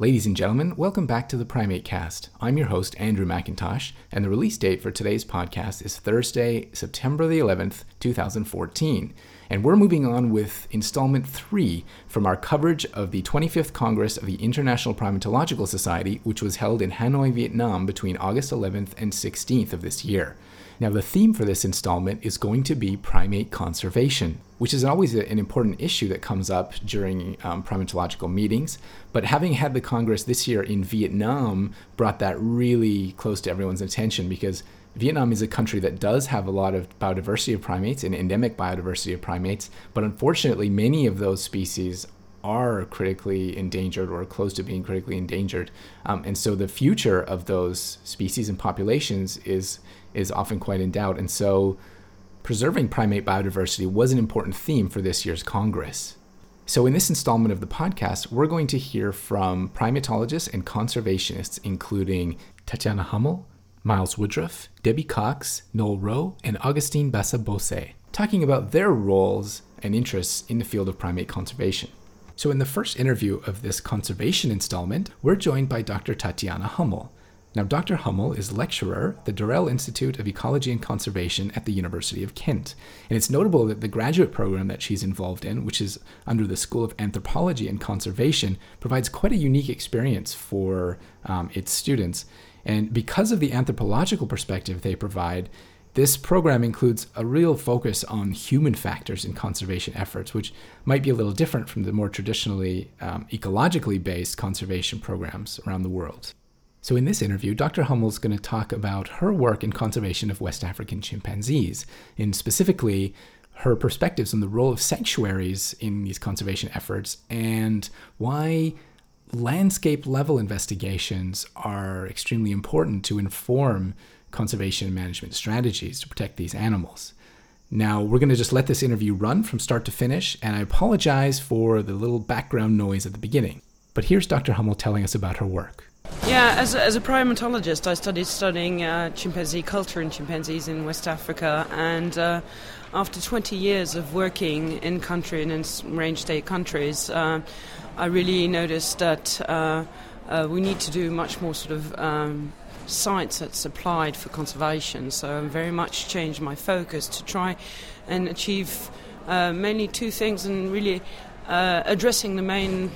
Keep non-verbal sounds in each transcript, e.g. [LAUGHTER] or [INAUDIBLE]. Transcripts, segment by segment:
Ladies and gentlemen, welcome back to the Primate Cast. I'm your host, Andrew McIntosh, and the release date for today's podcast is Thursday, September the 11th, 2014. And we're moving on with installment three from our coverage of the 25th Congress of the International Primatological Society, which was held in Hanoi, Vietnam between August 11th and 16th of this year. Now, the theme for this installment is going to be primate conservation, which is always an important issue that comes up during um, primatological meetings. But having had the Congress this year in Vietnam brought that really close to everyone's attention because Vietnam is a country that does have a lot of biodiversity of primates and endemic biodiversity of primates, but unfortunately, many of those species are critically endangered or close to being critically endangered. Um, and so the future of those species and populations is is often quite in doubt. And so preserving primate biodiversity was an important theme for this year's Congress. So, in this installment of the podcast, we're going to hear from primatologists and conservationists, including Tatyana Humle, Miles Woodruff, Debbie Cox, Noel Rowe, and Augustin Basabose, talking about their roles and interests in the field of primate conservation. So, in the first interview of this conservation installment, we're joined by Dr. Tatyana Humle. Now, Dr. Humle is lecturer at the Durrell Institute of Ecology and Conservation at the University of Kent. And it's notable that the graduate program that she's involved in, which is under the School of Anthropology and Conservation, provides quite a unique experience for um, its students. And because of the anthropological perspective they provide, this program includes a real focus on human factors in conservation efforts, which might be a little different from the more traditionally um, ecologically based conservation programs around the world. So, in this interview, Dr. Humle is going to talk about her work in conservation of West African chimpanzees, and specifically her perspectives on the role of sanctuaries in these conservation efforts and why landscape level investigations are extremely important to inform conservation management strategies to protect these animals. Now, we're going to just let this interview run from start to finish, and I apologize for the little background noise at the beginning. But here's Dr. Humle telling us about her work. Yeah, as a, as a primatologist, I studied studying uh, chimpanzee culture and chimpanzees in West Africa, and uh, after 20 years of working in country and in range state countries, uh, I really noticed that uh, uh, we need to do much more sort of um, science that's applied for conservation. So I very much changed my focus to try and achieve uh, mainly two things, and really addressing the main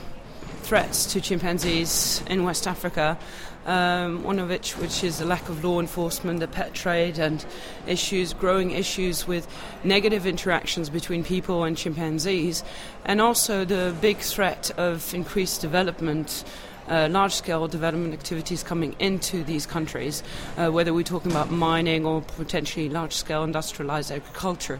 threats to chimpanzees in West Africa. Um, one of which, which is the lack of law enforcement, the pet trade, and issues, growing issues with negative interactions between people and chimpanzees, and also the big threat of increased development. Uh, large scale development activities coming into these countries, uh, whether we're talking about mining or potentially large scale industrialized agriculture.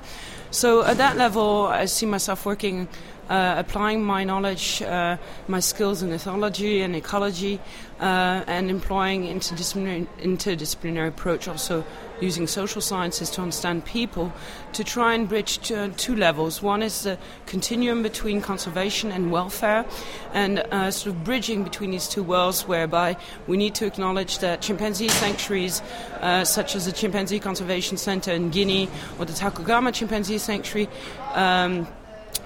So, at that level, I see myself working uh, applying my knowledge, uh, my skills in ethology and ecology, uh, and employing interdisciplinary, interdisciplinary approach, also using social sciences to understand people, to try and bridge to, two levels. One is the continuum between conservation and welfare, and uh, sort of bridging between these two worlds, whereby we need to acknowledge that chimpanzee sanctuaries, uh, such as the Chimpanzee Conservation Center in Guinea or the Tacugama Chimpanzee Sanctuary, um,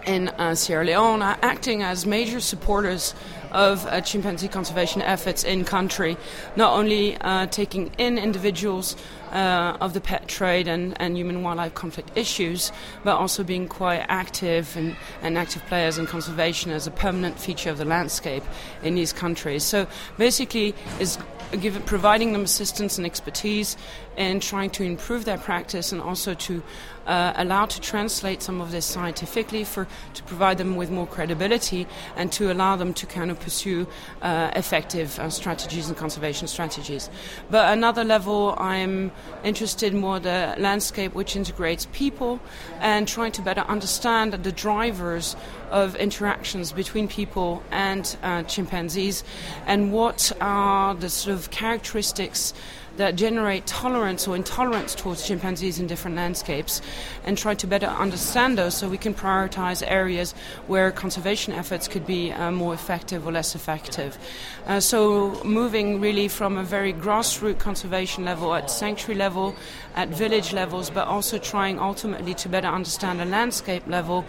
in uh, Sierra Leone are acting as major supporters of uh, chimpanzee conservation efforts in country, not only uh, taking in individuals uh, of the pet trade and, and human wildlife conflict issues, but also being quite active and, and active players in conservation as a permanent feature of the landscape in these countries. So basically, is give, providing them assistance and expertise and trying to improve their practice and also to uh, allow to translate some of this scientifically for to provide them with more credibility and to allow them to kind of pursue uh, effective uh, strategies and conservation strategies. But another level, I'm interested more the landscape which integrates people and trying to better understand the drivers of interactions between people and uh, chimpanzees and what are the sort of characteristics that generate tolerance or intolerance towards chimpanzees in different landscapes and try to better understand those so we can prioritize areas where conservation efforts could be uh, more effective or less effective. Uh, so, moving really from a very grassroots conservation level at sanctuary level, at village levels, but also trying ultimately to better understand a landscape level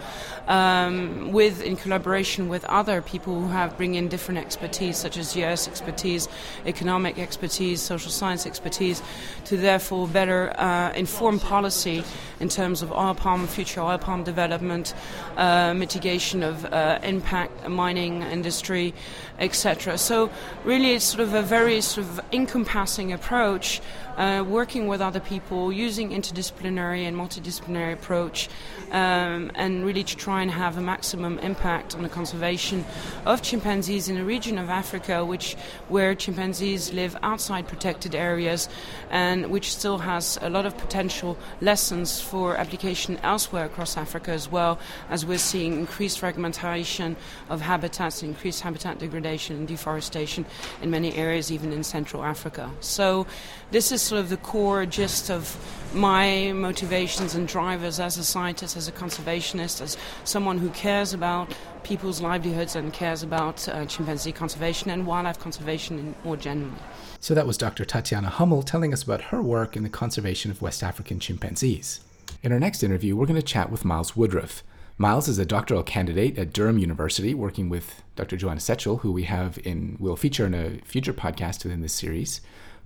um, with in collaboration with other people who have bring in different expertise, such as GIS expertise, economic expertise, social science expertise, to therefore better uh, inform policy in terms of oil palm, future oil palm development, uh, mitigation of uh, impact, mining industry, etc. So really, it's sort of a very sort of encompassing approach uh, working with other people, using interdisciplinary and multidisciplinary approach, um, and really to try and have a maximum impact on the conservation of chimpanzees in a region of Africa, which where chimpanzees live outside protected areas, and which still has a lot of potential lessons for application elsewhere across Africa as well, as we're seeing increased fragmentation of habitats, increased habitat degradation and deforestation in many areas, even in Central Africa. So this is sort of the core gist of my motivations and drivers as a scientist, as a conservationist, as someone who cares about people's livelihoods and cares about uh, chimpanzee conservation and wildlife conservation more generally. So that was Dr. Tatyana Humle telling us about her work in the conservation of West African chimpanzees. In our next interview, we're going to chat with Miles Woodruff. Miles is a doctoral candidate at Durham University, working with Dr. Joanna Setchell, who we have in will feature in a future podcast within this series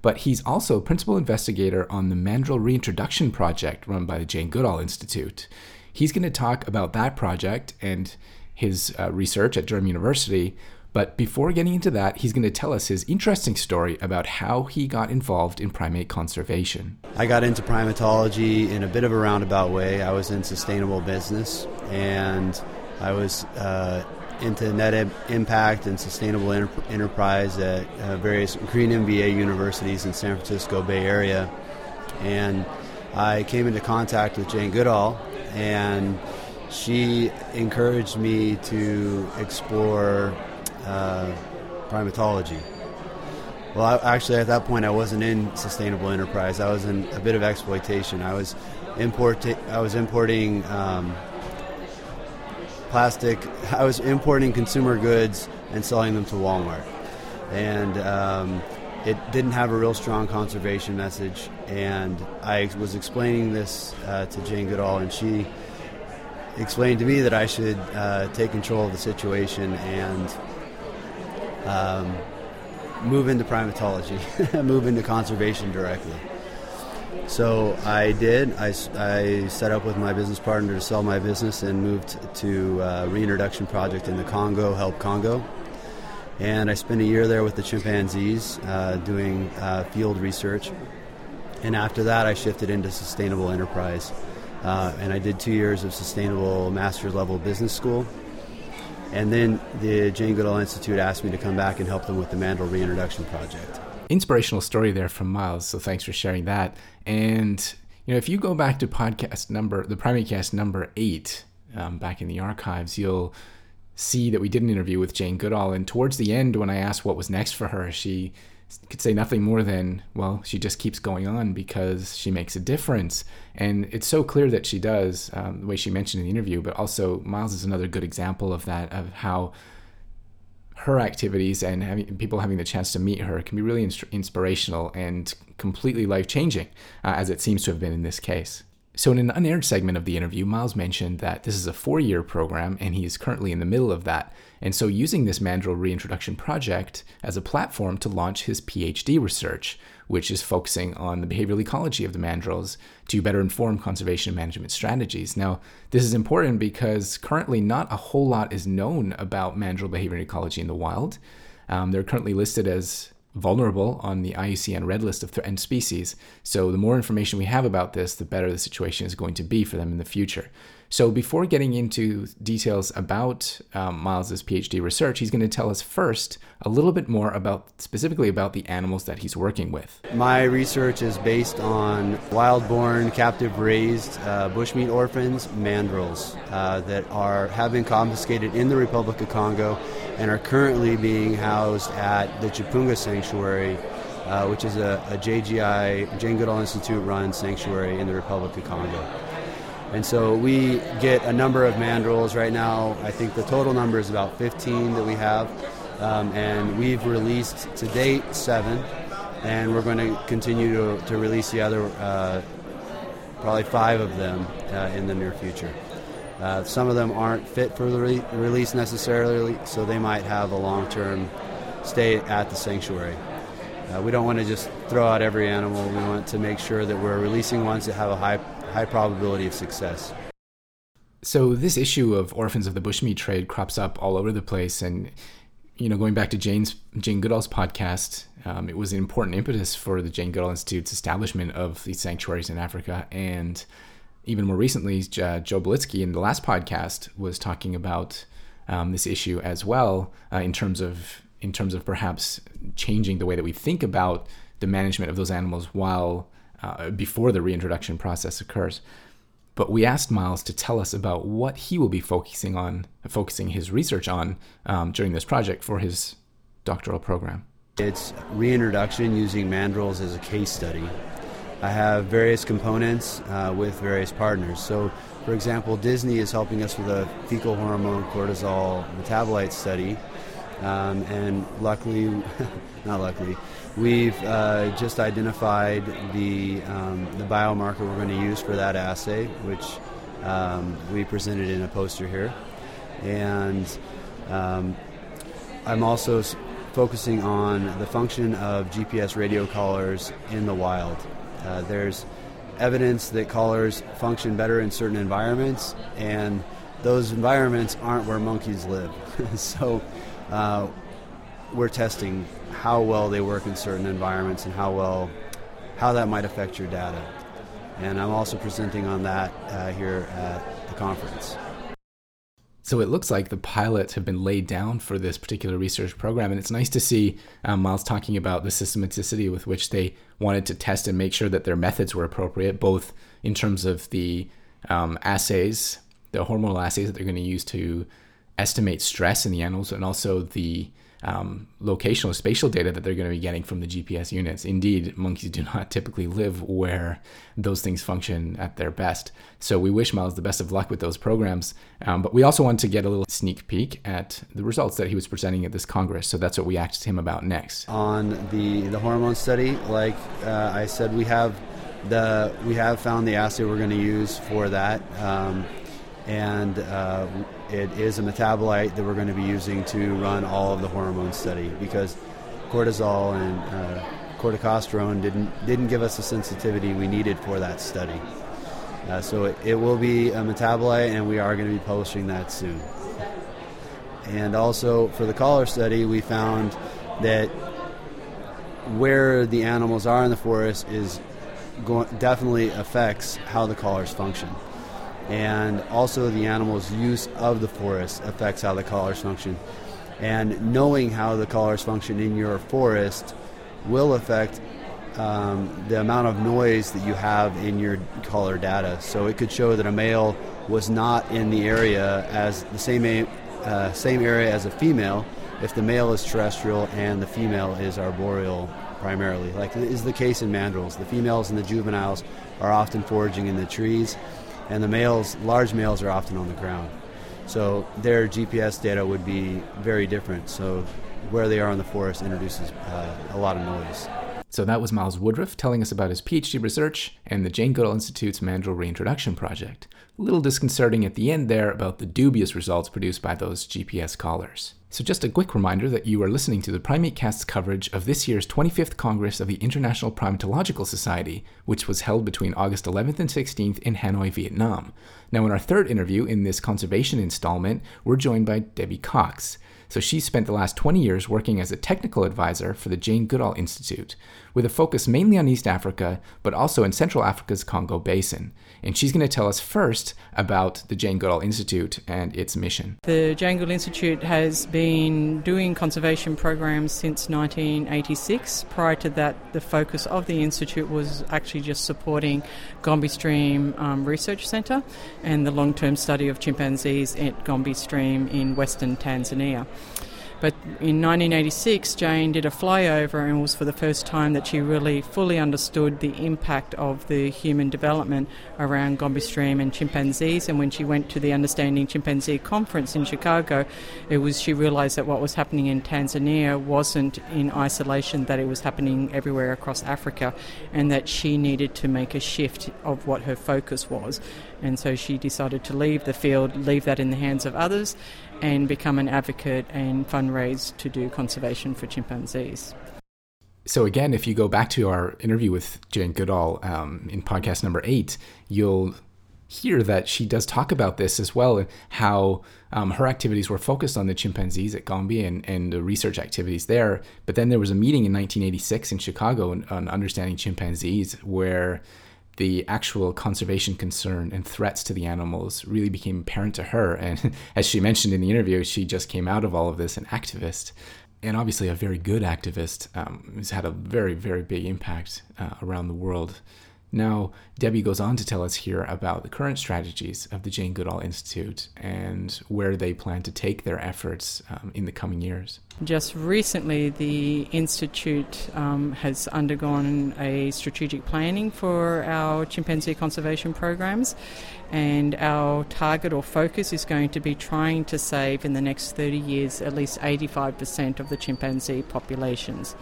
but he's also principal investigator on the Mandrill Reintroduction Project run by the Jane Goodall Institute. He's going to talk about that project and his uh, research at Durham University. But before getting into that, he's going to tell us his interesting story about how he got involved in primate conservation. I got into primatology in a bit of a roundabout way. I was in sustainable business and I was uh, into net impact and sustainable enterprise at uh, various green MBA universities in San Francisco Bay Area. And I came into contact with Jane Goodall, and she encouraged me to explore uh, primatology. Well, I, actually, at that point, I wasn't in sustainable enterprise. I was in a bit of exploitation. I was import. I was importing um, plastic. I was importing consumer goods and selling them to Walmart, and um, it didn't have a real strong conservation message. And I was explaining this uh, to Jane Goodall, and she explained to me that I should uh, take control of the situation and um, move into primatology, [LAUGHS] move into conservation directly. So I did. I, I set up with my business partner to sell my business and moved to a reintroduction project in the Congo, Help Congo. And I spent a year there with the chimpanzees uh, doing uh, field research. And after that, I shifted into sustainable enterprise. Uh, and I did two years of sustainable master's level business school. And then the Jane Goodall Institute asked me to come back and help them with the Mandrill Reintroduction Project inspirational story there from Miles. So thanks for sharing that. And you know, if you go back to podcast number, the primate cast number eight, um, back in the archives, you'll see that we did an interview with Jane Goodall. And towards the end, when I asked what was next for her, she could say nothing more than, well, she just keeps going on because she makes a difference. And it's so clear that she does, um, the way she mentioned in the interview, but also Miles is another good example of that, of how her activities and having people having the chance to meet her can be really inspirational and completely life changing, uh, as it seems to have been in this case. So, in an unaired segment of the interview, Miles mentioned that this is a four year program and he is currently in the middle of that. And so, using this Mandrill Reintroduction Project as a platform to launch his PhD research, which is focusing on the behavioral ecology of the mandrills to better inform conservation management strategies. Now, this is important because currently not a whole lot is known about mandrill behavior and ecology in the wild. Um, they're currently listed as vulnerable on the IUCN Red List of threatened species. So, the more information we have about this, the better the situation is going to be for them in the future. So, before getting into details about um, Miles's PhD research, he's going to tell us first a little bit more about specifically about the animals that he's working with. My research is based on wild-born, captive-raised uh, bushmeat orphans, mandrills, uh, that are have been confiscated in the Republic of Congo and are currently being housed at the Tchimpounga Sanctuary uh, which is a, a JGI, Jane Goodall Institute run sanctuary in the Republic of Congo. And so we get a number of mandrills right now. I think the total number is about 15 that we have. Um, and we've released to date seven, and we're going to continue to, to release the other uh, probably five of them uh, in the near future. Uh, some of them aren't fit for the re- release necessarily, so they might have a long term stay at the sanctuary. Uh, we don't want to just throw out every animal. We want to make sure that we're releasing ones that have a high high probability of success. So this issue of orphans of the bushmeat trade crops up all over the place, and you know, going back to Jane's Jane Goodall's podcast, um, it was an important impetus for the Jane Goodall Institute's establishment of these sanctuaries in Africa, and even more recently, uh, Joe Belitsky in the last podcast was talking about um, this issue as well uh, in terms of in terms of perhaps changing the way that we think about the management of those animals while uh, before the reintroduction process occurs. But we asked Miles to tell us about what he will be focusing on, focusing his research on um, during this project for his doctoral program. It's reintroduction using mandrills as a case study. I have various components uh, with various partners. So, for example, Disney is helping us with a fecal hormone cortisol metabolite study um, and luckily, [LAUGHS] not luckily, we've uh, just identified the, um, the biomarker we're going to use for that assay, which um, we presented in a poster here. And um, I'm also focusing on the function of GPS radio collars in the wild. Uh, there's evidence that collars function better in certain environments, and those environments aren't where monkeys live. [LAUGHS] so uh, we're testing how well they work in certain environments and how well how that might affect your data. And I'm also presenting on that uh, here at the conference. So it looks like the pilots have been laid down for this particular research program, and it's nice to see um, Miles talking about the systematicity with which they wanted to test and make sure that their methods were appropriate, both in terms of the um, assays, the hormonal assays that they're going to use to estimate stress in the animals and also the um, locational spatial data that they're going to be getting from the GPS units. Indeed, monkeys do not [LAUGHS] typically live where those things function at their best. So we wish Miles the best of luck with those programs. Um, but we also want to get a little sneak peek at the results that he was presenting at this Congress. So that's what we asked him about next. On the, the hormone study, like uh, I said, we have the we have found the assay we're going to use for that. Um, and uh, it is a metabolite that we're going to be using to run all of the hormone study because cortisol and uh, corticosterone didn't didn't give us the sensitivity we needed for that study. Uh, so it, it, will be a metabolite, and we are going to be publishing that soon. And also for the collar study, we found that where the animals are in the forest is go- definitely affects how the collars function and also the animal's use of the forest affects how the collars function. And knowing how the collars function in your forest will affect um, the amount of noise that you have in your collar data. So it could show that a male was not in the area as the same uh, same area as a female if the male is terrestrial and the female is arboreal primarily, like is the case in mandrills. The females and the juveniles are often foraging in the trees, and the males, large males, are often on the ground. So their GPS data would be very different. So where they are in the forest introduces uh, a lot of noise. So that was Miles Woodruff telling us about his PhD research and the Jane Goodall Institute's Mandrill Reintroduction Project. A little disconcerting at the end there about the dubious results produced by those GPS collars. So, just a quick reminder that you are listening to the Primate Cast's coverage of this year's 25th Congress of the International Primatological Society, which was held between August 11th and 16th in Hanoi, Vietnam. Now, in our third interview in this conservation installment, we're joined by Debbie Cox. So she spent the last 20 years working as a technical advisor for the Jane Goodall Institute, with a focus mainly on East Africa, but also in Central Africa's Congo Basin. And she's going to tell us first about the Jane Goodall Institute and its mission. The Jane Goodall Institute has been doing conservation programs since 1986. Prior to that, the focus of the Institute was actually just supporting Gombe Stream um, Research Centre and the long term study of chimpanzees at Gombe Stream in western Tanzania. But in 1986, Jane did a flyover, and it was for the first time that she really fully understood the impact of the human development around Gombe Stream and chimpanzees. And when she went to the Understanding Chimpanzee conference in Chicago, it was she realised that what was happening in Tanzania wasn't in isolation; that it was happening everywhere across Africa, and that she needed to make a shift of what her focus was. And so she decided to leave the field, leave that in the hands of others, and become an advocate and fundraise to do conservation for chimpanzees. So, again, if you go back to our interview with Jane Goodall um, in podcast number eight, you'll hear that she does talk about this as well, how um, her activities were focused on the chimpanzees at Gombe and, and the research activities there. But then there was a meeting in 1986 in Chicago on, on understanding chimpanzees where the actual conservation concern and threats to the animals really became apparent to her. And [LAUGHS] as she mentioned in the interview, she just came out of all of this an activist, and obviously a very good activist um, who's had a very, very big impact uh, around the world. Now, Debbie goes on to tell us here about the current strategies of the Jane Goodall Institute and where they plan to take their efforts um, in the coming years. Just recently, the Institute um, has undergone a strategic planning for our chimpanzee conservation programs, and our target or focus is going to be trying to save in the next 30 years at least 85% of the chimpanzee populations.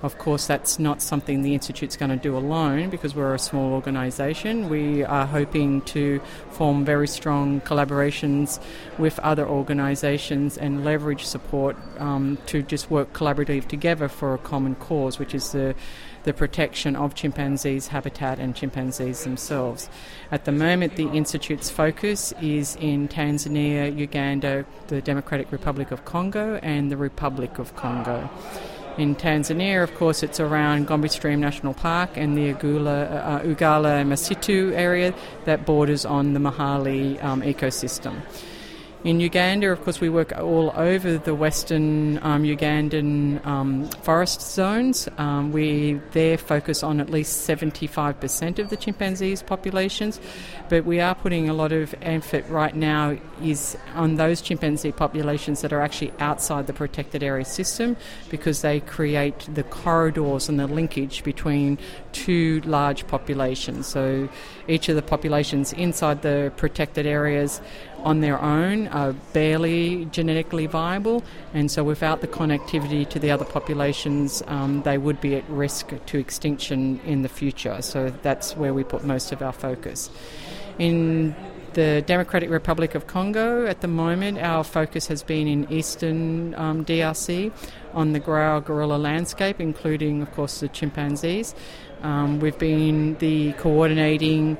Of course, that's not something the Institute's going to do alone because we're a small organisation. We are hoping to form very strong collaborations with other organisations and leverage support um, to just work collaboratively together for a common cause, which is the the protection of chimpanzees' habitat and chimpanzees themselves. At the moment, the Institute's focus is in Tanzania, Uganda, the Democratic Republic of Congo, and the Republic of Congo. In Tanzania, of course, it's around Gombe Stream National Park and the Agula, uh, Ugalla Masito area that borders on the Mahale um, ecosystem. In Uganda, of course, we work all over the western um, Ugandan um, forest zones. Um, we there focus on at least 75% of the chimpanzees populations, but we are putting a lot of effort right now is on those chimpanzee populations that are actually outside the protected area system because they create the corridors and the linkage between two large populations. So each of the populations inside the protected areas on their own are barely genetically viable, and so without the connectivity to the other populations, um, they would be at risk to extinction in the future. So that's where we put most of our focus. In the Democratic Republic of Congo, at the moment, our focus has been in eastern um, DRC on the Grauer gorilla landscape, including, of course, the chimpanzees. Um, we've been the coordinating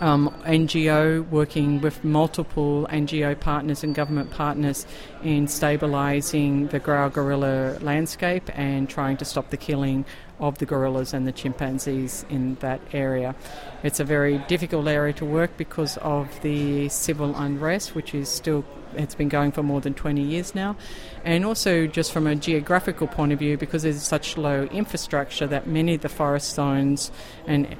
um, NGO working with multiple NGO partners and government partners in stabilising the Grauer gorilla landscape and trying to stop the killing of the gorillas and the chimpanzees in that area. It's a very difficult area to work because of the civil unrest, which is still it's been going for more than 20 years now, and also just from a geographical point of view, because there's such low infrastructure that many of the forest zones and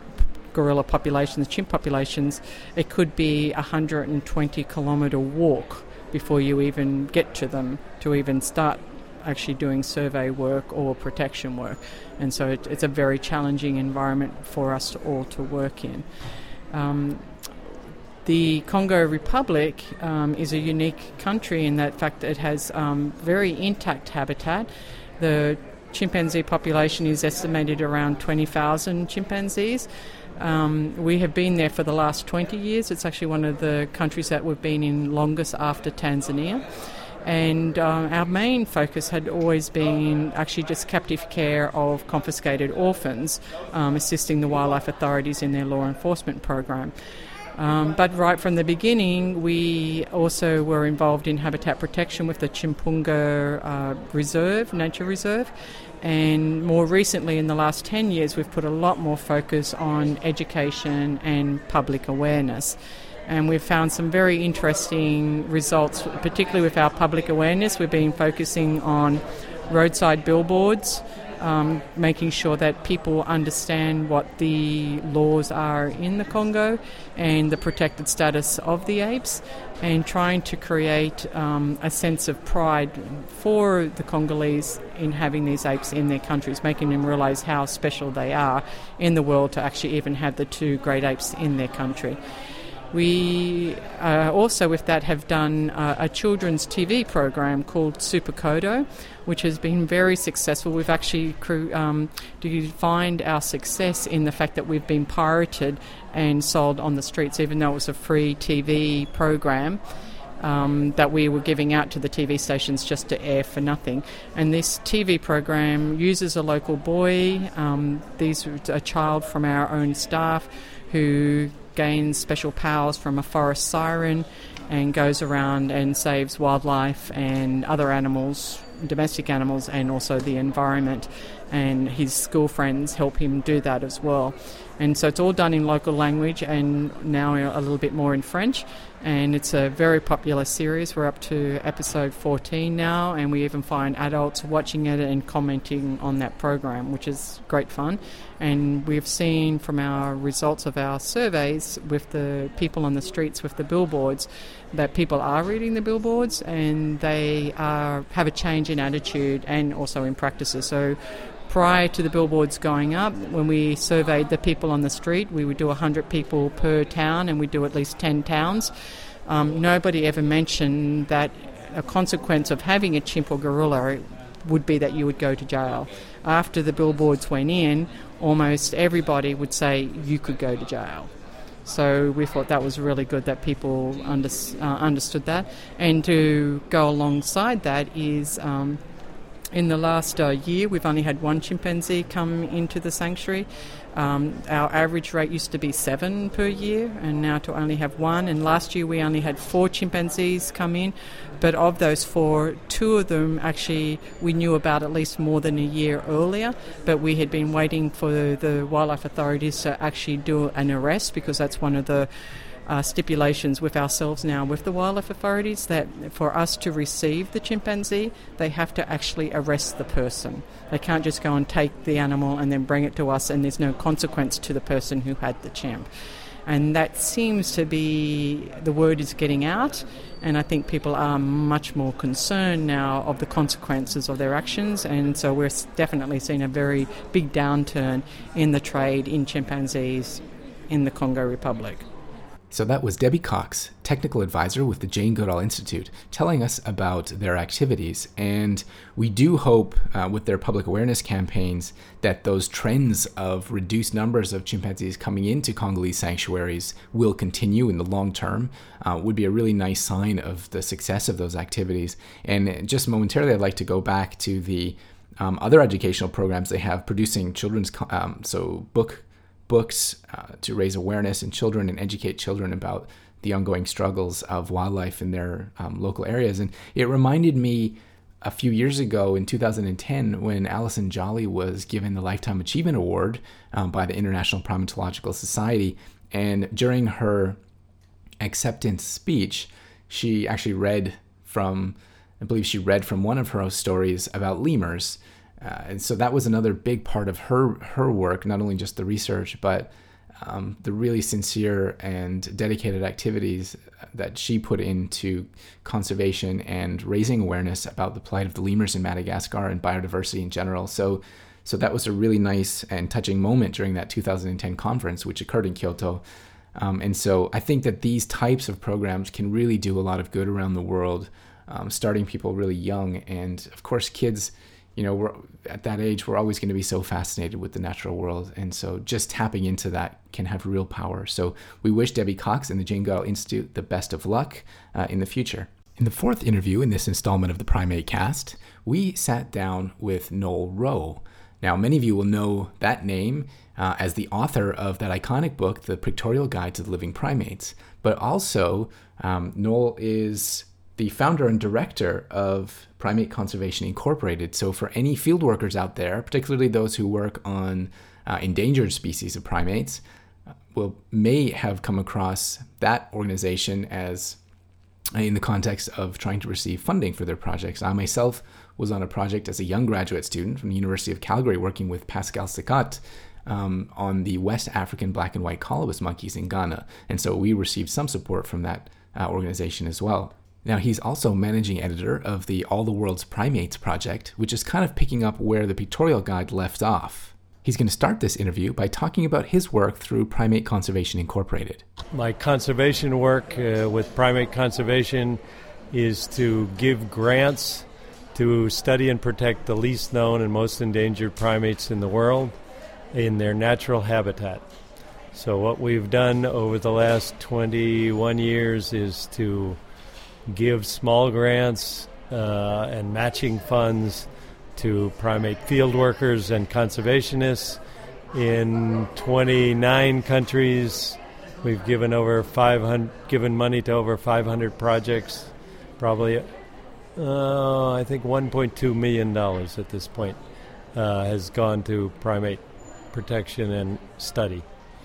gorilla populations, chimp populations, it could be a 120 kilometre walk before you even get to them to even start actually doing survey work or protection work. And so it, it's a very challenging environment for us all to work in. Um, the Congo Republic um, is a unique country in that fact it has um, very intact habitat. The chimpanzee population is estimated around 20,000 chimpanzees. Um, we have been there for the last 20 years. It's actually one of the countries that we've been in longest after Tanzania. And uh, our main focus had always been actually just captive care of confiscated orphans, um, assisting the wildlife authorities in their law enforcement program. Um, but right from the beginning, we also were involved in habitat protection with the Tchimpounga uh, Reserve, Nature Reserve, and more recently, in the last 10 years, we've put a lot more focus on education and public awareness. And we've found some very interesting results, particularly with our public awareness. We've been focusing on roadside billboards, um, making sure that people understand what the laws are in the Congo and the protected status of the apes, and trying to create um, a sense of pride for the Congolese in having these apes in their countries, making them realize how special they are in the world to actually even have the two great apes in their country. We uh, also, with that, have done uh, a children's TV program called Super Kodo, which has been very successful. We've actually um, defined our success in the fact that we've been pirated and sold on the streets, even though it was a free TV program. Um, that we were giving out to the TV stations just to air for nothing. And this TV program uses a local boy, um, these a child from our own staff who gains special powers from a forest siren and goes around and saves wildlife and other animals, domestic animals, and also the environment. And his school friends help him do that as well. And so it's all done in local language and now a little bit more in French. And it's a very popular series. We're up to episode 14 now, and we even find adults watching it and commenting on that program, which is great fun. And we've seen from our results of our surveys with the people on the streets with the billboards that people are reading the billboards and they are, have a change in attitude and also in practices. So prior to the billboards going up, when we surveyed the people on the street, we would do 100 people per town and we'd do at least 10 towns. Um, nobody ever mentioned that a consequence of having a chimp or gorilla would be that you would go to jail. After the billboards went in, almost everybody would say you could go to jail. So we thought that was really good that people under, uh, understood that. And to go alongside that is um, in the last uh, year, we've only had one chimpanzee come into the sanctuary. Um, our average rate used to be seven per year, and now to only have one. And last year, we only had four chimpanzees come in, but of those four, two of them actually we knew about at least more than a year earlier. But we had been waiting for the wildlife authorities to actually do an arrest because that's one of the uh, stipulations with ourselves now with the wildlife authorities that for us to receive the chimpanzee, they have to actually arrest the person. They can't just go and take the animal and then bring it to us, and there's no consequence to the person who had the chimp. And that seems to be the word is getting out, and I think people are much more concerned now of the consequences of their actions. And so we're definitely seeing a very big downturn in the trade in chimpanzees in the Congo Republic. So that was Debbie Cox, technical advisor with the Jane Goodall Institute, telling us about their activities. And we do hope, uh, with their public awareness campaigns, that those trends of reduced numbers of chimpanzees coming into Congolese sanctuaries will continue in the long term. Uh, would be a really nice sign of the success of those activities. And just momentarily, I'd like to go back to the um, other educational programs they have producing children's, um, so book books uh, to raise awareness in children and educate children about the ongoing struggles of wildlife in their um, local areas. And it reminded me a few years ago in 2010 when Alison Jolly was given the Lifetime Achievement Award um, by the International Primatological Society. And during her acceptance speech, she actually read from, I believe she read from one of her stories about lemurs. Uh, and so that was another big part of her her work, not only just the research, but um, the really sincere and dedicated activities that she put into conservation and raising awareness about the plight of the lemurs in Madagascar and biodiversity in general. So, so that was a really nice and touching moment during that 2010 conference, which occurred in Kyoto. Um, and so I think that these types of programs can really do a lot of good around the world, um, starting people really young. And of course, kids you know, we're at that age, we're always going to be so fascinated with the natural world. And so just tapping into that can have real power. So we wish Debbie Cox and the Jane Goodall Institute the best of luck uh, in the future. In the fourth interview in this installment of the Primate Cast, we sat down with Noel Rowe. Now, many of you will know that name uh, as the author of that iconic book, The Pictorial Guide to the Living Primates. But also, um, Noel is the founder and director of Primate Conservation Incorporated. So, for any field workers out there, particularly those who work on uh, endangered species of primates, uh, will may have come across that organization as uh, in the context of trying to receive funding for their projects. I myself was on a project as a young graduate student from the University of Calgary working with Pascale Sicotte um, on the West African black and white colobus monkeys in Ghana. And so we received some support from that uh, organization as well. Now, he's also managing editor of the All the World's Primates project, which is kind of picking up where the pictorial guide left off. He's going to start this interview by talking about his work through Primate Conservation Incorporated. My conservation work uh, with primate conservation is to give grants to study and protect the least known and most endangered primates in the world in their natural habitat. So, what we've done over the last 21 years is to give small grants uh, and matching funds to primate field workers and conservationists in 29 countries. We've given over 500, given money to over 500 projects, probably, uh, I think 1.2 million dollars at this point uh, has gone to primate protection and study.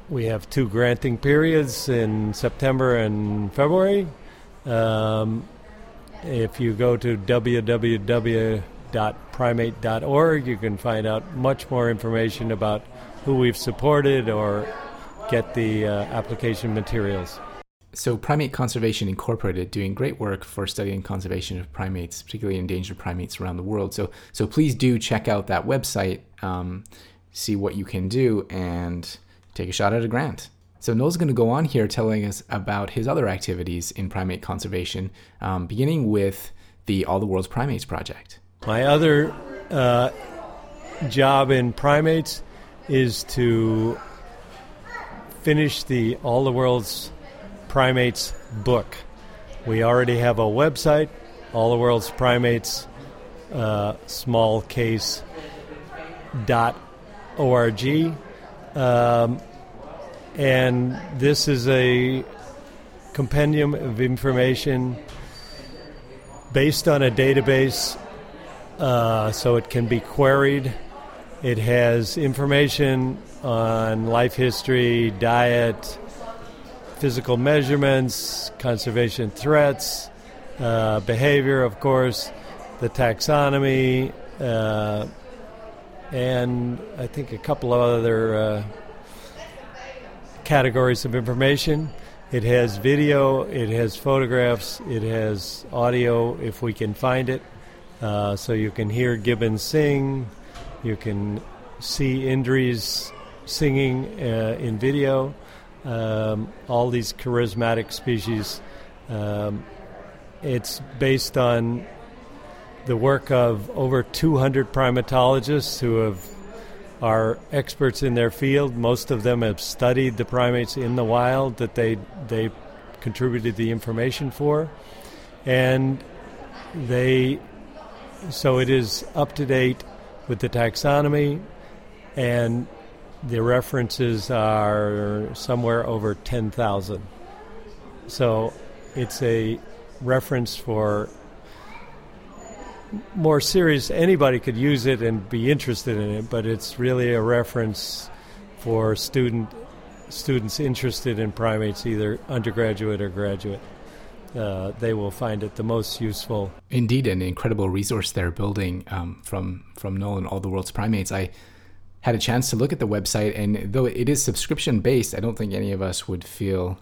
We have two granting periods in September and February. Um, if you go to www.primate.org, you can find out much more information about who we've supported or get the uh, application materials. So, Primate Conservation Incorporated doing great work for studying conservation of primates, particularly endangered primates around the world. So, so please do check out that website, um, see what you can do, and take a shot at a grant. So Noel's going to go on here telling us about his other activities in primate conservation, um, beginning with the All the World's Primates project. My other uh, job in primates is to finish the All the World's Primates book. We already have a website, All the World's Primates uh, small case dot org. Um, and this is a compendium of information based on a database, uh, so it can be queried. It has information on life history, diet, physical measurements, conservation threats, uh, behavior, of course, the taxonomy, uh, and I think a couple of other uh, categories of information. It has video, it has photographs, it has audio if we can find it. Uh, so you can hear gibbons sing, you can see Indris singing uh, in video. Um, all these charismatic species. Um, it's based on the work of over 200 primatologists who have are experts in their field. Most of them have studied the primates in the wild that they they contributed the information for, and they so it is up to date with the taxonomy, and the references are somewhere over ten thousand. So it's a reference for more serious, anybody could use it and be interested in it, but it's really a reference for student students interested in primates, either undergraduate or graduate. Uh, they will find it the most useful. Indeed, an incredible resource they're building um, from from Noel and all the world's primates. I had a chance to look at the website, and though it is subscription based, I don't think any of us would feel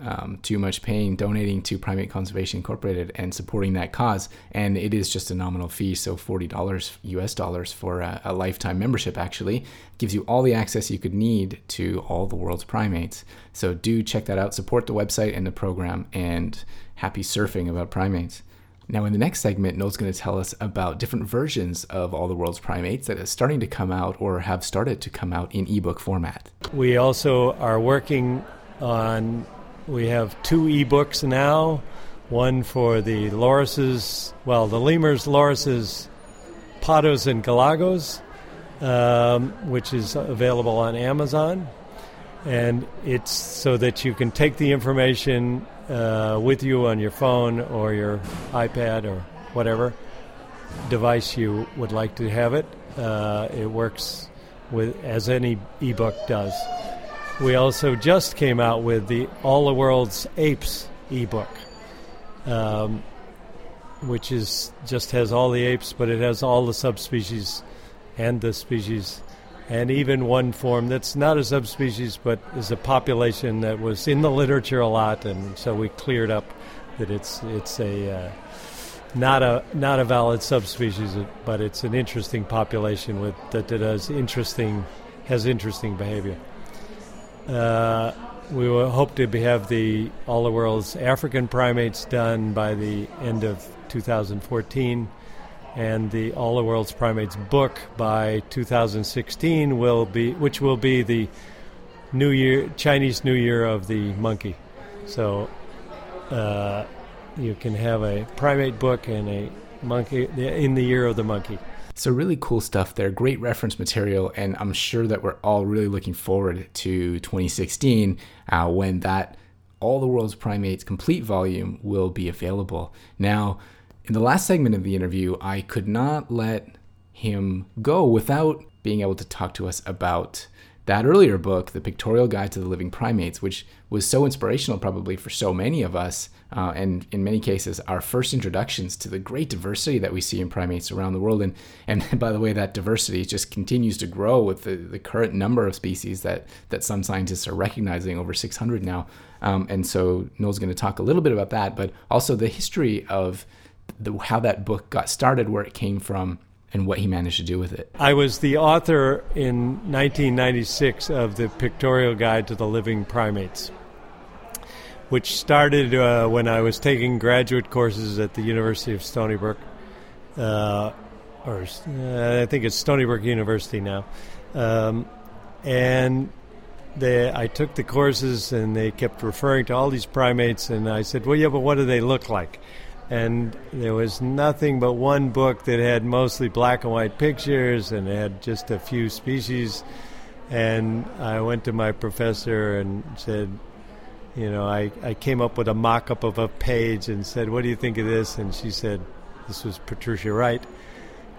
um, too much pain donating to Primate Conservation Incorporated and supporting that cause. And it is just a nominal fee, so $40 US dollars for a, a, lifetime membership actually gives you all the access you could need to all the world's primates. So do check that out, support the website and the program, and happy surfing about primates. Now, in the next segment, Noel's going to tell us about different versions of all the world's primates that are starting to come out or have started to come out in ebook format. We also are working on we have two ebooks now one for the lorises, well, the lemurs, lorises, pottos, and galagos, um, which is available on Amazon. And it's so that you can take the information uh, with you on your phone or your iPad or whatever device you would like to have it. Uh, it works with as any ebook does. We also just came out with the All the World's Apes ebook. Um, which is just has all the apes, but it has all the subspecies and the species, and even one form that's not a subspecies but is a population that was in the literature a lot, and so we cleared up that it's it's a uh, not a not a valid subspecies, but it's an interesting population with that, does interesting has interesting behavior. Uh, we will hope to have the all the world's African primates done by the end of 2014, and the all the world's primates book by 2016 will be, which will be the New Year Chinese New Year of the monkey. So uh, you can have a primate book and a monkey in the year of the monkey. So, really cool stuff there. Great reference material. And I'm sure that we're all really looking forward to 2016 uh, when that All the World's Primates complete volume will be available. Now, in the last segment of the interview, I could not let him go without being able to talk to us about that earlier book, The Pictorial Guide to the Living Primates, which was so inspirational probably for so many of us, uh, and in many cases, our first introductions to the great diversity that we see in primates around the world. And, and [LAUGHS] by the way, that diversity just continues to grow with the, the current number of species that, that some scientists are recognizing, over 600 now. Um, and so Noel's going to talk a little bit about that, but also the history of the, how that book got started, where it came from, and what he managed to do with it. I was the author in 1996 of the Pictorial Guide to the Living Primates, which started uh, when I was taking graduate courses at the University of Stony Brook, uh, or uh, I think it's Stony Brook University now. Um, and they, I took the courses and they kept referring to all these primates, and I said, Well, yeah, but what do they look like? And there was nothing but one book that had mostly black and white pictures and had just a few species. And I went to my professor and said, you know, I, I came up with a mock up of a page and said, What do you think of this? And she said, This was Patricia Wright,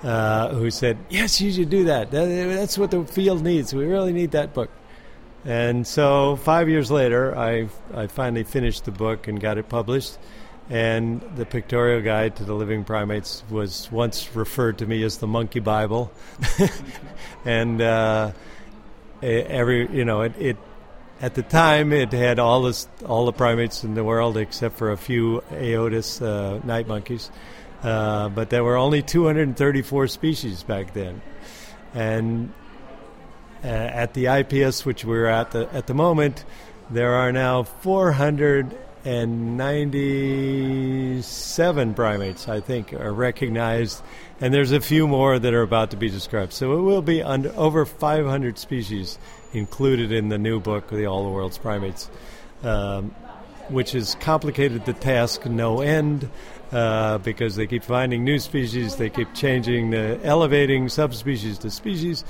uh, who said, Yes, you should do that. that. That's what the field needs. We really need that book. And so five years later, I, I finally finished the book and got it published and the pictorial guide to the living primates was once referred to me as the monkey bible. [LAUGHS] And uh, every you know it, it, at the time it had all this all the primates in the world except for a few aotus uh, night monkeys. Uh, but there were only 234 species back then. And uh, at the IPS which we're at the, at the moment there are now 400 and 97 primates, I think, are recognized, and there's a few more that are about to be described. So it will be under, over 500 species included in the new book, The All the World's Primates, um, which has complicated the task no end. Uh, because they keep finding new species, they keep changing the elevating subspecies to species,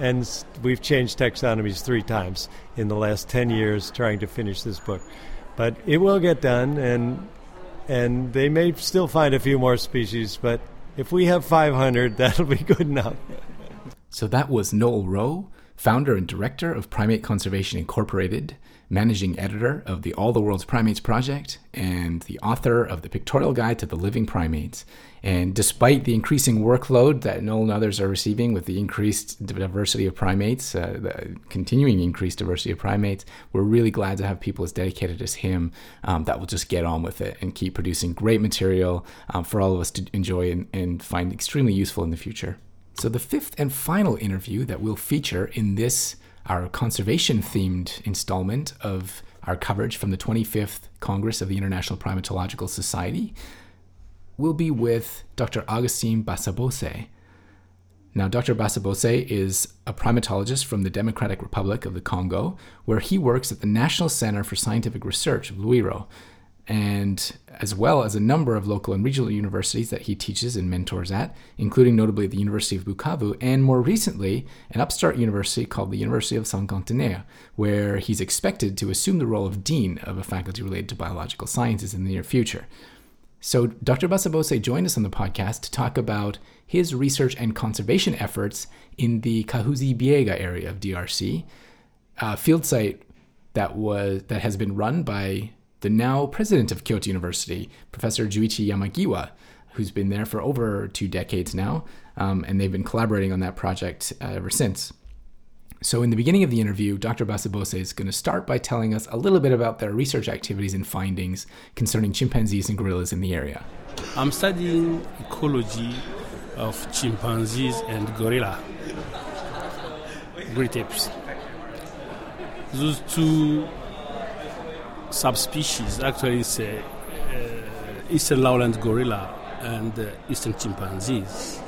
and we've changed taxonomies three times in the last 10 years trying to finish this book. But it will get done, and and they may still find a few more species, but if we have 500, [LAUGHS] that'll be good enough. so that was Noel Rowe, founder and director of Primate Conservation Incorporated, managing editor of the All the World's Primates Project, and the author of the Pictorial Guide to the Living Primates. And despite the increasing workload that Noel and others are receiving with the increased diversity of primates, uh, the continuing increased diversity of primates, we're really glad to have people as dedicated as him um, that will just get on with it and keep producing great material um, for all of us to enjoy and, and find extremely useful in the future. So, the fifth and final interview that we'll feature in this, our conservation themed installment of our coverage from the 25th Congress of the International Primatological Society will be with Dr. Augustin Basabose. Now, Dr. Basabose is a primatologist from the Democratic Republic of the Congo, where he works at the National Center for Scientific Research of Lwiro, and as well as a number of local and regional universities that he teaches and mentors at, including notably the University of Bukavu, and more recently, an upstart university called the University of Cinquantenaire, where he's expected to assume the role of dean of a faculty related to biological sciences in the near future. So, Dr. Basabose joined us on the podcast to talk about his research and conservation efforts in the Kahuzi Biega area of DRC, a field site that was that has been run by the now president of Kyoto University, Professor Juichi Yamagiwa, who's been there for over two decades now, um, and they've been collaborating on that project uh, ever since. So, in the beginning of the interview, Dr. Basabose is going to start by telling us a little bit about their research activities and findings concerning chimpanzees and gorillas in the area. I'm studying ecology of chimpanzees and gorilla, great apes. Those two subspecies actually is uh, uh, eastern lowland gorilla and uh, eastern chimpanzees.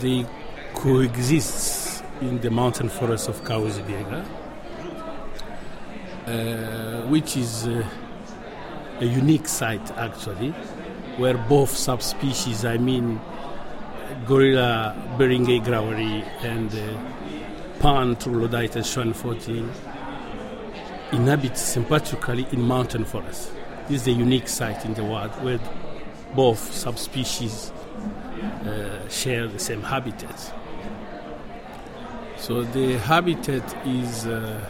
They coexist in the mountain forest of Kahuzi-Biega, uh, which is uh, a unique site actually, where both subspecies, I mean gorilla beringei graueri and uh, pan troglodytes schweinfurthii, inhabit sympatrically in mountain forests. This is a unique site in the world where both subspecies uh, share the same habitat. So the habitat is uh,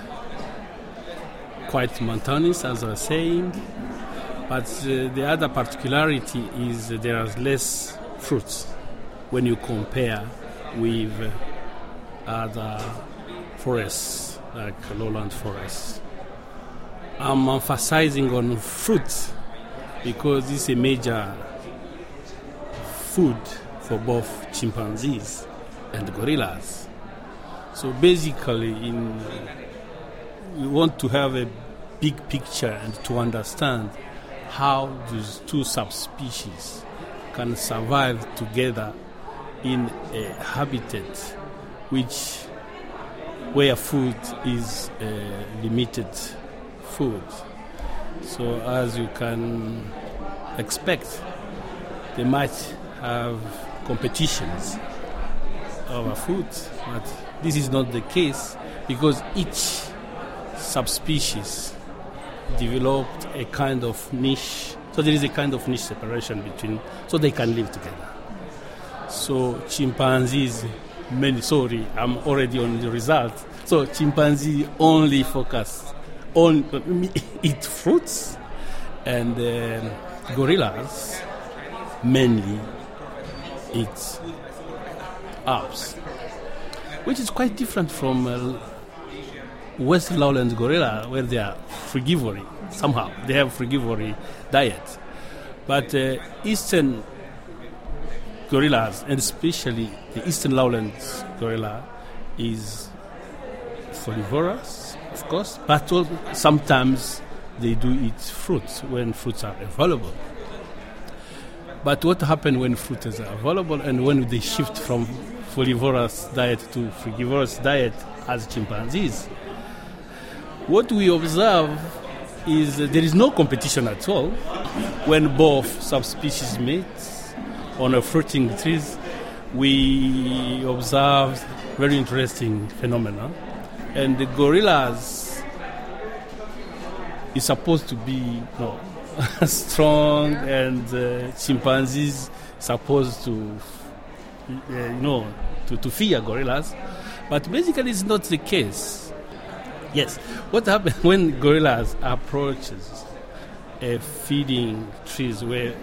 quite mountainous, as I was saying, but uh, the other particularity is there are less fruits when you compare with other forests like lowland forests. I'm emphasizing on fruits because it's a major food for both chimpanzees and gorillas. So basically, in, we want to have a big picture and to understand how these two subspecies can survive together in a habitat which where food is uh, limited food. So, as you can expect, they might have competitions over food, but this is not the case because each subspecies developed a kind of niche. So there is a kind of niche separation between, so they can live together. So chimpanzees, many sorry, I'm already on the result. So chimpanzee only focus on [LAUGHS] eat fruits, and um, gorillas mainly eat herbs, which is quite different from uh, West Lowland gorilla, where they are frugivory. Somehow they have frugivory diet, but uh, Eastern gorillas, and especially the Eastern Lowlands gorilla, is frugivorous, of course, but sometimes they do eat fruits when fruits are available. But what happens when fruit is available and when they shift from folivorous diet to frugivorous diet as chimpanzees? What we observe is there is no competition at all when both subspecies meet on a fruiting trees. We observe very interesting phenomena and the gorillas is supposed to be [LAUGHS] strong and uh, chimpanzees supposed to uh, you know to, to fear gorillas. But basically it's not the case. Yes. What happens [LAUGHS] when gorillas approaches a feeding trees where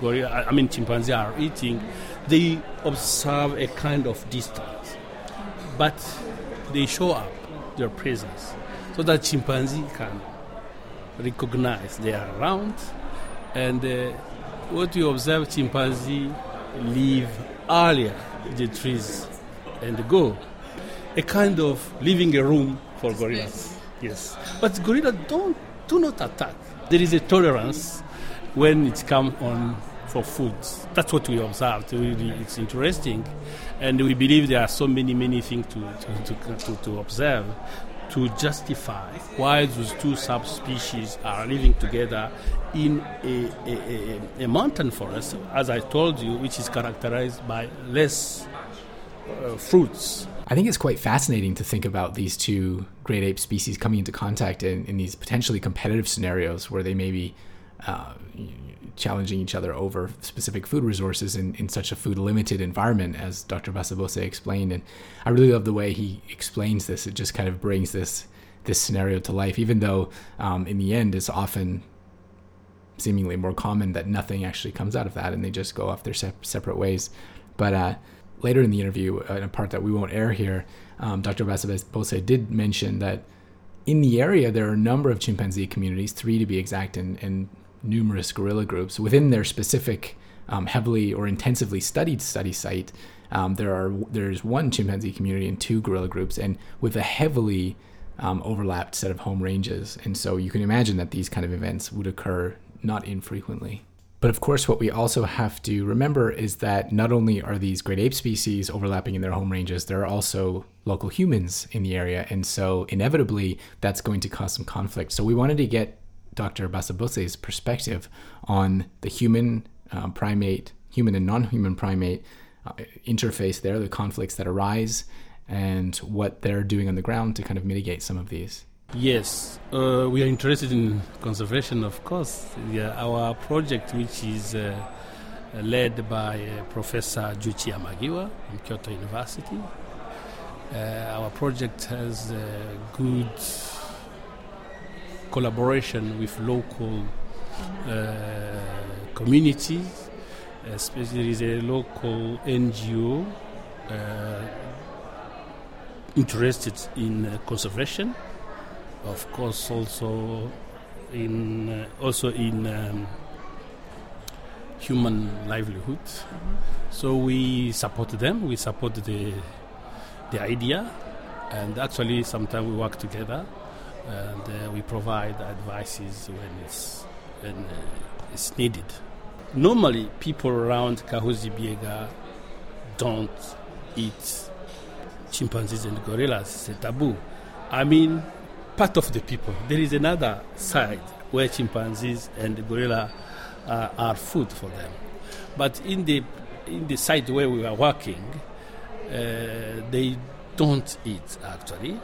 gorilla, I mean chimpanzees are eating they observe a kind of distance. But they show up their presence. So that chimpanzee can recognize they are around. And uh, what you observe chimpanzee leave earlier the trees and go. A kind of leaving a room for gorillas. yes. But gorillas don't do not attack. There is a tolerance when it comes on for food that's what we observed. Really it's interesting and we believe there are so many, many things to, to, to, to, observe to justify why those two subspecies are living together in a, a, a, a mountain forest, as I told you, which is characterized by less uh, fruits. I think it's quite fascinating to think about these two great ape species coming into contact in, in these potentially competitive scenarios where they may be uh, challenging each other over specific food resources in, in such a food limited environment, as Dr. Basabose explained. And I really love the way he explains this. It just kind of brings this this scenario to life, even though um, in the end it's often seemingly more common that nothing actually comes out of that and they just go off their se- separate ways. But uh, later in the interview, uh, in a part that we won't air here, um, Dr. Basabose did mention that in the area there are a number of chimpanzee communities, three to be exact, and, and numerous gorilla groups within their specific um, heavily or intensively studied study site. Um, there are there's one chimpanzee community and two gorilla groups, and with a heavily um, overlapped set of home ranges. And so you can imagine that these kind of events would occur not infrequently. But of course, what we also have to remember is that not only are these great ape species overlapping in their home ranges, there are also local humans in the area. And so inevitably, that's going to cause some conflict. So we wanted to get Dr. Basabose's perspective on the human uh, primate, human and non human primate uh, interface there, the conflicts that arise, and what they're doing on the ground to kind of mitigate some of these. Yes, uh, we are interested in conservation, of course. Yeah, our project, which is uh, led by uh, Professor Juichi Yamagiwa from Kyoto University, uh, our project has good collaboration with local uh, communities. Especially, a local NGO uh, interested in conservation of course also in uh, also in um, human livelihood. Mm-hmm. So we support them. We support the the idea, and actually sometimes we work together, and uh, we provide advices when it's when uh, it's needed. Normally, people around Kahuzi Biega don't eat chimpanzees and gorillas. It's a taboo. I mean, part of the people. There is another side where chimpanzees and gorilla uh, are food for them. But in the in the site where we are working, uh, they don't eat actually,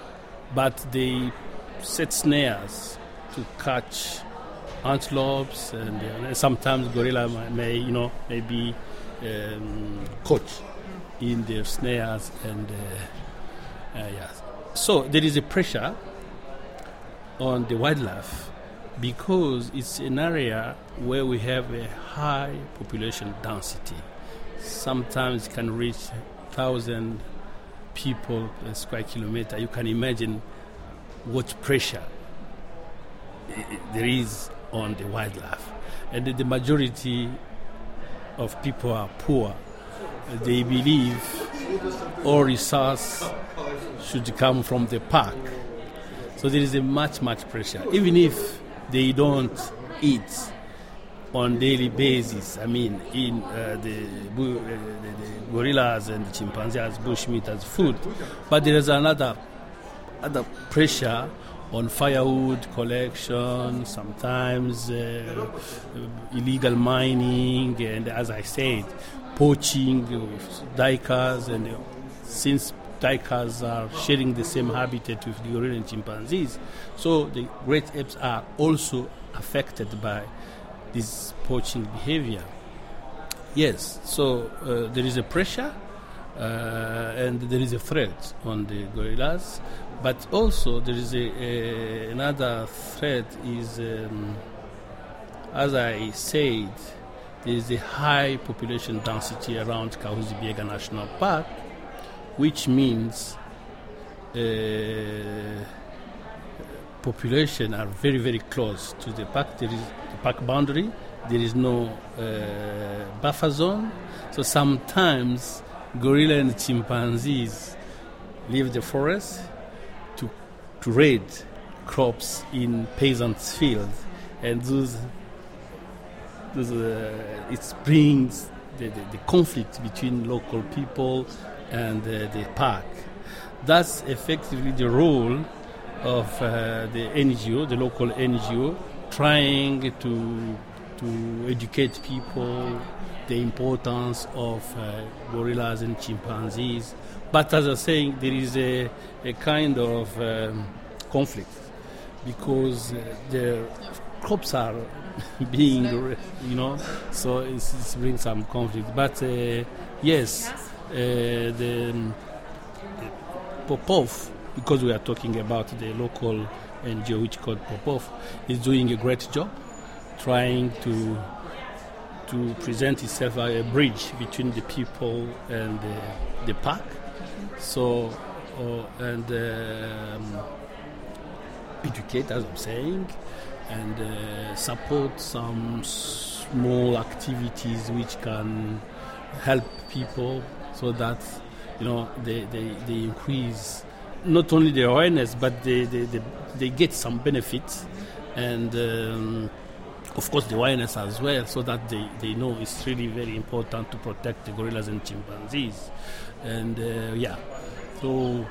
but they set snares to catch antelopes and uh, sometimes gorilla may you know maybe um, caught in their snares and uh, uh, yeah. So there is a pressure on the wildlife because it's an area where we have a high population density. Sometimes it can reach thousand people per square kilometer. You can imagine what pressure there is on the wildlife, and the majority of people are poor. They believe all resource should come from the park so there is a much, much pressure. Even if they don't eat on daily basis, I mean, in uh, the, uh, the, the, gorillas and the chimpanzees bushmeat as food, but there is another other pressure on firewood collection, sometimes uh, illegal mining, and as I said, poaching, duikers, and since duikers are sharing the same habitat with the gorilla and chimpanzees. So the great apes are also affected by this poaching behavior. Yes, so uh, there is a pressure uh, and there is a threat on the gorillas, but also there is a, another threat is, um, as I said, there is a high population density around Kahuzi Biega National Park, which means uh, population are very very close to the park. There is the park boundary. There is no uh, buffer zone, so sometimes gorilla and chimpanzees leave the forest to raid crops in peasants' fields, and those, those uh, it brings the, the, the conflict between local people and uh, the park. That's effectively the role of uh, the NGO, the local NGO, trying to to educate people the importance of uh, gorillas and chimpanzees. But as I was saying, there is a, a kind of um, conflict because uh, the crops are [LAUGHS] being, you know, so it's, it's brings some conflict. But uh, yes, uh, the um, POPOF, because we are talking about the local NGO which called POPOF, is doing a great job. trying to to present itself as a bridge between the people and the, the park. So, uh, and um, educate, as I'm saying, and uh, support some small activities which can help people so that you know they, they, they increase not only the awareness but they, they, they, they get some benefits and um, of course the awareness as well so that they, they know it's really very important to protect the gorillas and chimpanzees. And uh, yeah. So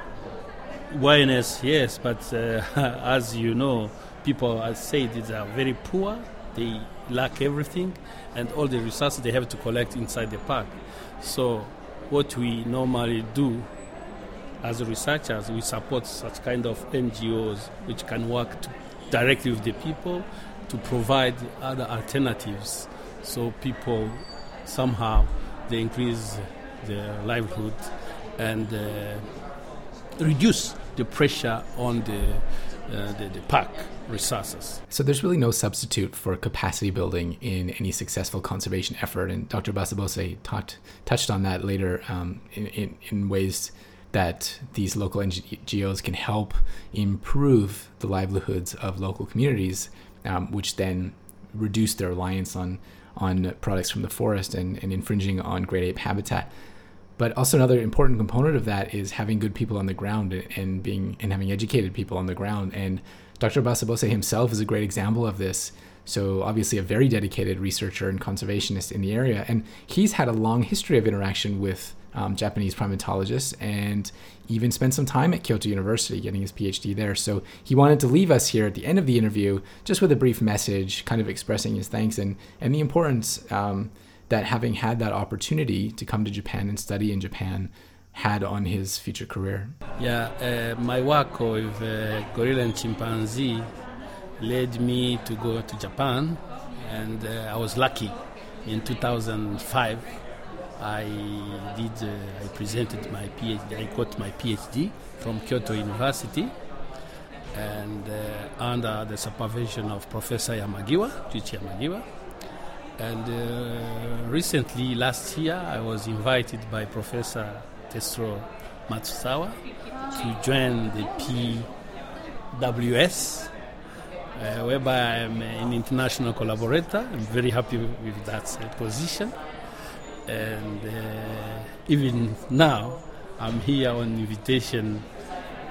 awareness yes but uh, [LAUGHS] as you know people I say they are very poor they lack everything and all the resources they have to collect inside the park. So what we normally do as researchers we support such kind of ngos which can work directly with the people to provide other alternatives so people somehow they increase their livelihood and uh, reduce the pressure on the, uh, the, the park resources. So there's really no substitute for capacity building in any successful conservation effort, and Dr. Basabose talked, touched on that later um, in, in, in ways that these local NGOs can help improve the livelihoods of local communities um, which then reduce their reliance on on products from the forest and, and infringing on great ape habitat. But also another important component of that is having good people on the ground and being and having educated people on the ground. And Dr. Basabose himself is a great example of this. So obviously a very dedicated researcher and conservationist in the area, and he's had a long history of interaction with um, Japanese primatologist, and even spent some time at Kyoto University getting his PhD there. So he wanted to leave us here at the end of the interview just with a brief message, kind of expressing his thanks and, and the importance um, that having had that opportunity to come to Japan and study in Japan had on his future career. Yeah, uh, my work with uh, gorilla and chimpanzee led me to go to Japan, and uh, I was lucky in 2005 I did, uh, I presented my PhD, I got my PhD from Kyoto University and uh, under the supervision of Professor Yamagiwa, Juichi Yamagiwa. And uh, recently, last year, I was invited by Professor Tetsuro Matsuzawa to join the PWS, uh, whereby I'm an international collaborator. I'm very happy with that uh, position and uh, even now I'm here on invitation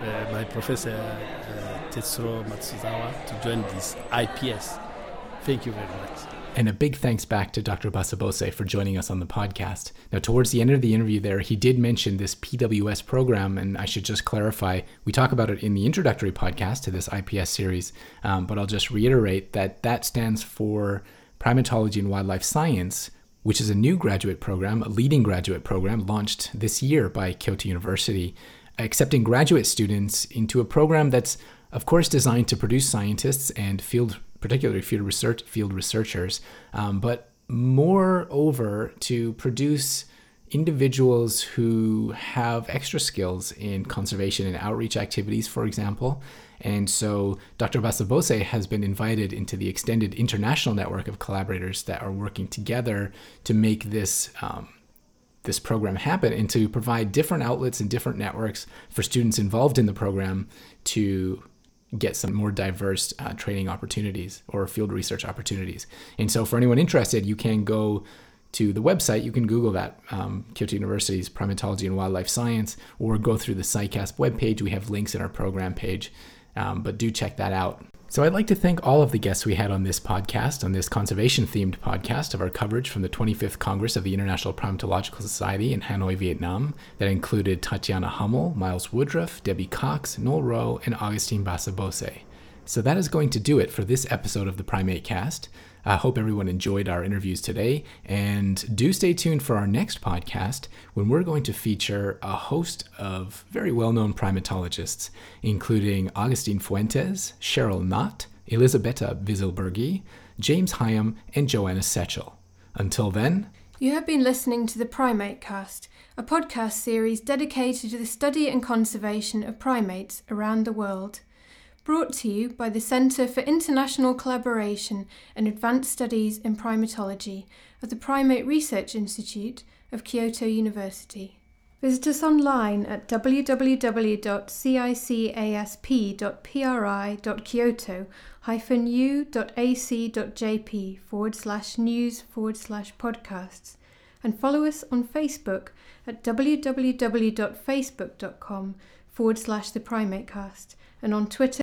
uh, by Professor uh, Tetsuro Matsuzawa to join this IPS. Thank you very much. And a big thanks back to Dr. Basabose for joining us on the podcast. Now, towards the end of the interview, there, he did mention this PWS program, and I should just clarify we talk about it in the introductory podcast to this IPS series, um, but I'll just reiterate that that stands for Primatology and Wildlife Science, which is a new graduate program, a leading graduate program launched this year by Kyoto University, accepting graduate students into a program that's, of course, designed to produce scientists and field, particularly field research, field researchers, um, but moreover to produce individuals who have extra skills in conservation and outreach activities, for example, and so Dr. Basabose has been invited into the extended international network of collaborators that are working together to make this. Um, this program happen and to provide different outlets and different networks for students involved in the program to get some more diverse uh, training opportunities or field research opportunities. And so, for anyone interested, you can go to the website. You can Google that um, Kyoto University's Primatology and Wildlife Science, or go through the CICASP webpage. We have links in our program page um, but do check that out. So I'd like to thank all of the guests we had on this podcast, on this conservation themed podcast of our coverage from the 25th Congress of the International Primatological Society in Hanoi, Vietnam, that included Tatyana Humle, Miles Woodruff, Debbie Cox, Noel Rowe, and Augustin Basabose. So that is going to do it for this episode of the Primate Cast. I hope everyone enjoyed our interviews today, and do stay tuned for our next podcast when we're going to feature a host of very well known primatologists, including Augustine Fuentes, Cheryl Knott, Elisabetta Visalberghi, James Higham, and Joanna Setchell. Until then, you have been listening to the Primate Cast, a podcast series dedicated to the study and conservation of primates around the world brought to you by the Centre for International Collaboration and Advanced Studies in Primatology of the Primate Research Institute of Kyoto University. Visit us online at www.cicasp.pri.kyoto-u.ac.jp forward slash news forward slash podcasts and follow us on Facebook at www.facebook.com forward slash the primate cast and on Twitter